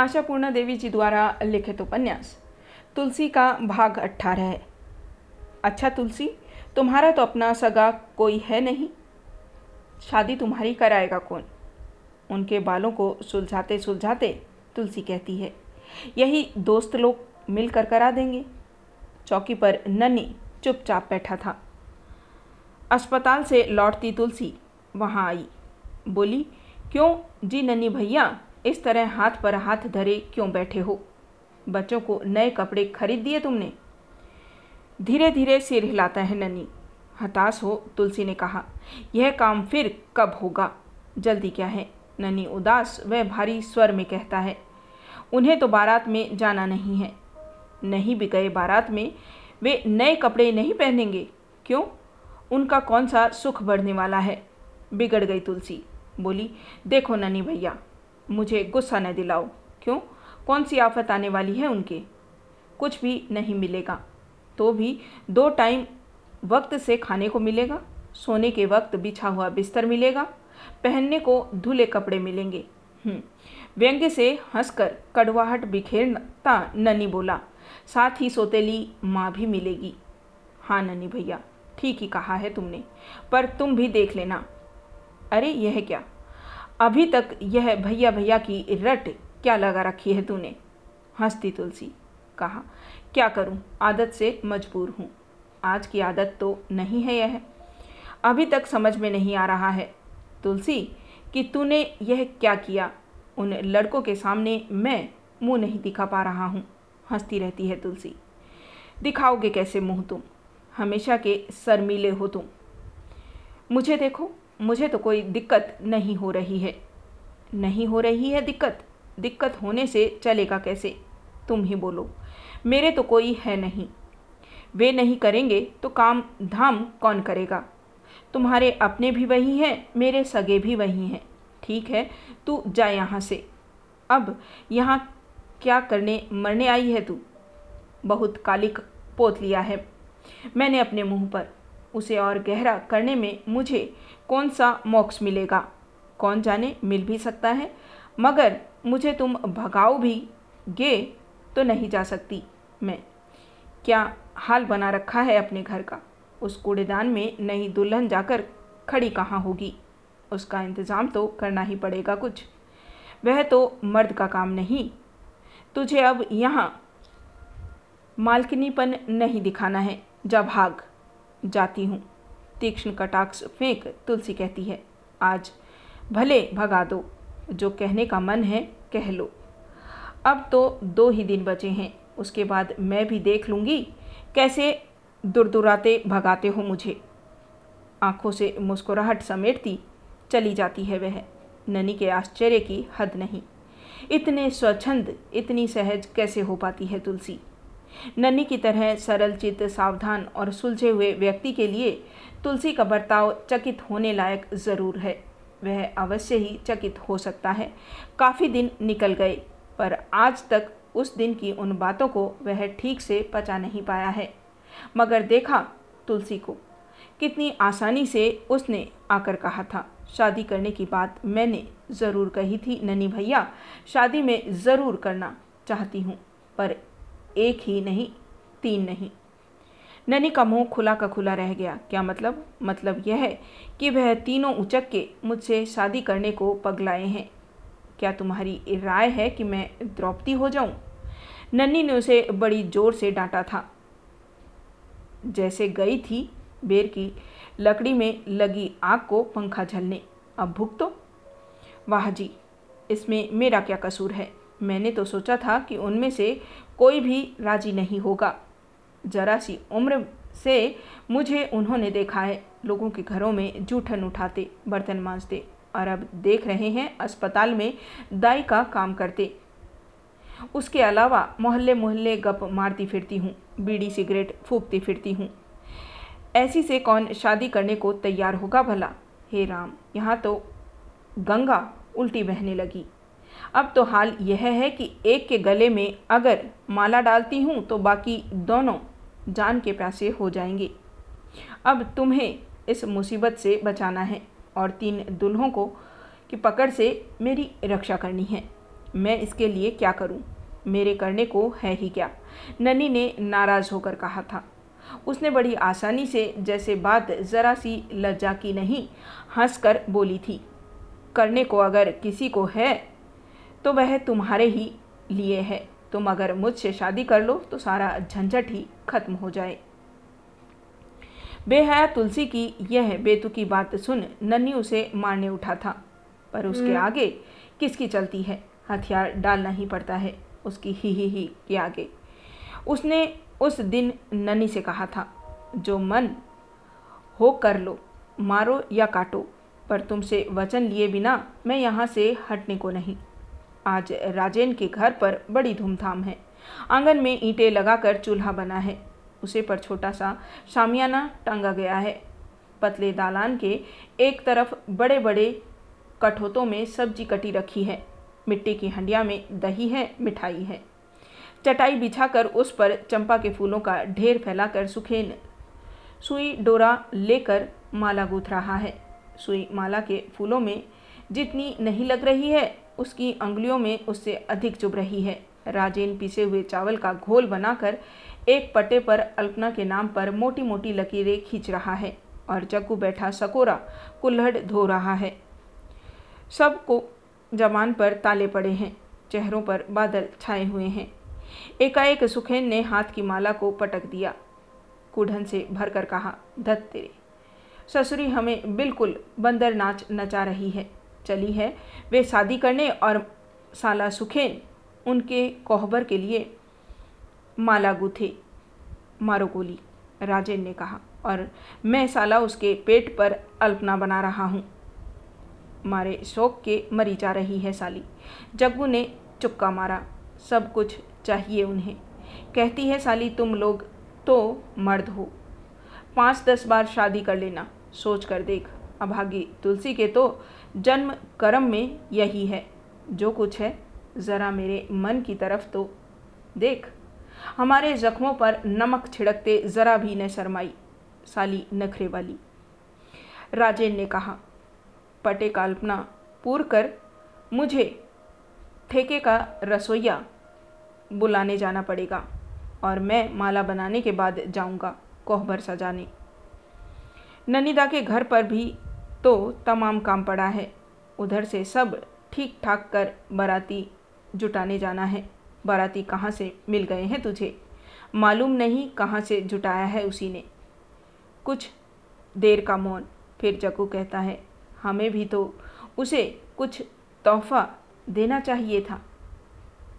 आशापूर्णा देवी जी द्वारा लिखित उपन्यास। तुलसी का भाग अट्ठारह है। अच्छा तुलसी, तुम्हारा तो अपना सगा कोई है नहीं। शादी तुम्हारी कराएगा कौन? उनके बालों को सुलझाते सुलझाते तुलसी कहती है, यही दोस्त लोग मिलकर करा देंगे। चौकी पर नन्नी चुपचाप बैठा था। अस्पताल से लौटती तुलसी वहाँ आई। बोली, क्यों जी नन्नी भैया? इस तरह हाथ पर हाथ धरे क्यों बैठे हो? बच्चों को नए कपड़े खरीद दिए तुमने? धीरे धीरे सिर हिलाता है नन्नी हताश हो तुलसी ने कहा, यह काम फिर कब होगा? जल्दी क्या है? नन्नी उदास व भारी स्वर में कहता है, उन्हें तो बारात में जाना नहीं है। नहीं भी गए बारात में वे नए कपड़े नहीं पहनेंगे। क्यों? उनका कौन सा सुख बढ़ने वाला है? बिगड़ गई तुलसी। बोली, देखो ननी भैया मुझे गुस्सा न दिलाओ। क्यों? कौन सी आफत आने वाली है उनके? कुछ भी नहीं मिलेगा। तो भी दो टाइम वक्त से खाने को मिलेगा सोने के वक्त बिछा हुआ बिस्तर मिलेगा पहनने को धुले कपड़े मिलेंगे। हम्म, व्यंग्य से हंसकर कड़वाहट बिखेरता ननी बोला साथ ही सोतेली माँ भी मिलेगी। हाँ ननी भैया ठीक ही कहा है तुमने पर तुम भी देख लेना। अरे यह क्या? अभी तक यह भैया भैया की रट क्या लगा रखी है तूने? हंसती तुलसी। कहा, क्या करूँ? आदत से मजबूर हूँ। आज की आदत तो नहीं है यह। अभी तक समझ में नहीं आ रहा है। तुलसी, कि तूने यह क्या किया? उन लड़कों के सामने मैं मुँह नहीं दिखा पा रहा हूँ। हंसती रहती है तुलसी। दिखाओगे कैसे मुँह तुम? हमेशा के शर्मीले हो तुम। मुझे देखो मुझे तो कोई दिक्कत नहीं हो रही है। नहीं हो रही है दिक्कत? दिक्कत होने से चलेगा कैसे? तुम ही बोलो। मेरे तो कोई है नहीं। वे नहीं करेंगे तो काम धाम कौन करेगा? तुम्हारे अपने भी वही हैं, मेरे सगे भी वही हैं। ठीक है, तू जा यहाँ से। अब यहाँ क्या करने मरने आई है तू? बहुत कालिक पोत लिया है। मैंने अपने मुँह पर उसे और गहरा करने में मुझे कौन सा मोक्ष मिलेगा? कौन जाने मिल भी सकता है, मगर मुझे तुम भगाओ भी गे तो नहीं जा सकती मैं। क्या हाल बना रखा है अपने घर का? उस कूड़ेदान में नई दुल्हन जाकर खड़ी कहाँ होगी? उसका इंतज़ाम तो करना ही पड़ेगा कुछ। वह तो मर्द का काम नहीं। तुझे अब यहाँ मालकिनीपन नहीं दिखाना है। जब भाग। जाती हूँ। तीक्ष्ण कटाक्ष फेंक तुलसी कहती है, आज भले भगा दो, जो कहने का मन है कह लो। अब तो दो ही दिन बचे हैं, उसके बाद मैं भी देख लूँगी कैसे दुरदुराते भगाते हो मुझे आँखों से मुस्कुराहट समेटती चली जाती है वह। ननी के आश्चर्य की हद नहीं। इतने स्वच्छंद, इतनी सहज कैसे हो पाती है तुलसी? नन्नी की तरह सरल चित्त सावधान और सुलझे हुए व्यक्ति के लिए तुलसी का बर्ताव चकित होने लायक ज़रूर है। वह अवश्य ही चकित हो सकता है। काफ़ी दिन निकल गए, पर आज तक उस दिन की उन बातों को वह ठीक से पचा नहीं पाया है। मगर देखा तुलसी को, कितनी आसानी से उसने आकर कहा था, शादी करने की बात मैंने ज़रूर कही थी ननी भैया, शादी में ज़रूर करना चाहती हूँ, पर एक ही नहीं, तीन नहीं। ननी का मुँह खुला का खुला रह गया। क्या मतलब? मतलब यह है कि वह तीनों उचक के मुझसे शादी करने को पगलाए हैं। क्या तुम्हारी राय है कि मैं द्रौपदी हो जाऊँ? नन्नी ने उसे बड़ी ज़ोर से डांटा था। जैसे गई थी बेर की लकड़ी में लगी आग को पंखा झलने। अब भुगतो? वाह जी, इसमें मेरा क्या कसूर है? मैंने तो सोचा था कि उनमें से कोई भी राज़ी नहीं होगा। जरा सी उम्र से मुझे उन्होंने देखा है। लोगों के घरों में जूठन उठाते, बर्तन मांजते और अब देख रहे हैं अस्पताल में दाई का काम करते। उसके अलावा मोहल्ले मोहल्ले गप मारती फिरती हूँ, बीड़ी सिगरेट फूकती फिरती हूँ। ऐसी से कौन शादी करने को तैयार होगा भला? हे राम, यहाँ तो गंगा उल्टी बहने लगी। अब तो हाल यह है कि एक के गले में अगर माला डालती हूँ तो बाकी दोनों जान के प्यासे हो जाएँगे। अब तुम्हें इस मुसीबत से बचाना है और तीन दुल्हों को की पकड़ से मेरी रक्षा करनी है। मैं इसके लिए क्या करूँ? मेरे करने को है ही क्या? ननी ने नाराज़ होकर कहा था। उसने बड़ी आसानी से जैसे बात ज़रा सी लज्जा की नहीं, हंसकर बोली थी, करने को अगर किसी को है तो वह तुम्हारे ही लिए है। तुम अगर मुझसे शादी कर लो तो सारा झंझट ही खत्म हो जाए। बेहया तुलसी की यह बेतुकी बात सुन नन्नी उसे मारने उठा था। पर उसके हम्म। आगे किसकी चलती है? हथियार डालना ही पड़ता है उसकी ही ही ही के आगे। उसने उस दिन ननी से कहा था जो मन हो कर लो मारो या काटो पर तुमसे वचन लिए बिना मैं यहाँ से हटने को नहीं। आज राजेन के घर पर बड़ी धूमधाम है। आँगन में ईंटें लगाकर चूल्हा बना है। उसे पर छोटा सा शामियाना टांगा गया है। पतले दालान के एक तरफ़ बड़े बड़े कठोतों में सब्ज़ी कटी रखी है। मिट्टी की हंडिया में दही है, मिठाई है। चटाई बिछाकर उस पर चंपा के फूलों का ढेर फैलाकर सुखेन सुई डोरा लेकर माला गूथ रहा है। सुई माला के फूलों में जितनी नहीं लग रही है उसकी अंगुलियों में उससे अधिक चुभ रही है। राजेन पीसे हुए चावल का घोल बनाकर एक पट्टे पर अल्पना के नाम पर मोटी मोटी लकीरें खींच रहा है और जग्गू बैठा सकोरा कुल्हड़ धो रहा है। सबको जमान पर ताले पड़े हैं, चेहरों पर बादल छाए हुए हैं। एकाएक सुखेन ने हाथ की माला को पटक दिया। कुढ़न से भरकर कहा धत तेरे ससुरी हमें बिल्कुल बंदर नाच नचा रही है। चली है। वे शादी करने और साला सुखेन उनके कोहबर के लिए माला गुथे, मारो गोली, राजेन ने कहा। और मैं साला उसके पेट पर अल्पना बना रहा हूँ। मारे शोक के मरी जा रही है साली। जग्गू ने चुक्का मारा, सब कुछ चाहिए उन्हें। कहती है, साली, तुम लोग तो मर्द हो। पाँच दस बार शादी कर लेना, सोच कर देख। अभागी तुलसी के तो जन्म कर्म में यही है। जो कुछ है, ज़रा मेरे मन की तरफ़ तो देख। हमारे जख्मों पर नमक छिड़कते ज़रा भी न शरमाई, साली नखरे वाली। राजेन ने कहा, पटे कल्पना पूर कर, मुझे ठेके का रसोईया बुलाने जाना पड़ेगा और मैं माला बनाने के बाद जाऊँगा कोहबर सजाने। ननिदा के घर पर भी तो तमाम काम पड़ा है। उधर से सब ठीक ठाक कर बाराती जुटाने जाना है। बाराती कहाँ से मिल गए हैं तुझे? मालूम नहीं कहाँ से जुटाया है उसी ने। कुछ देर का मौन, फिर जकू कहता है, हमें भी तो उसे कुछ तोहफा देना चाहिए था।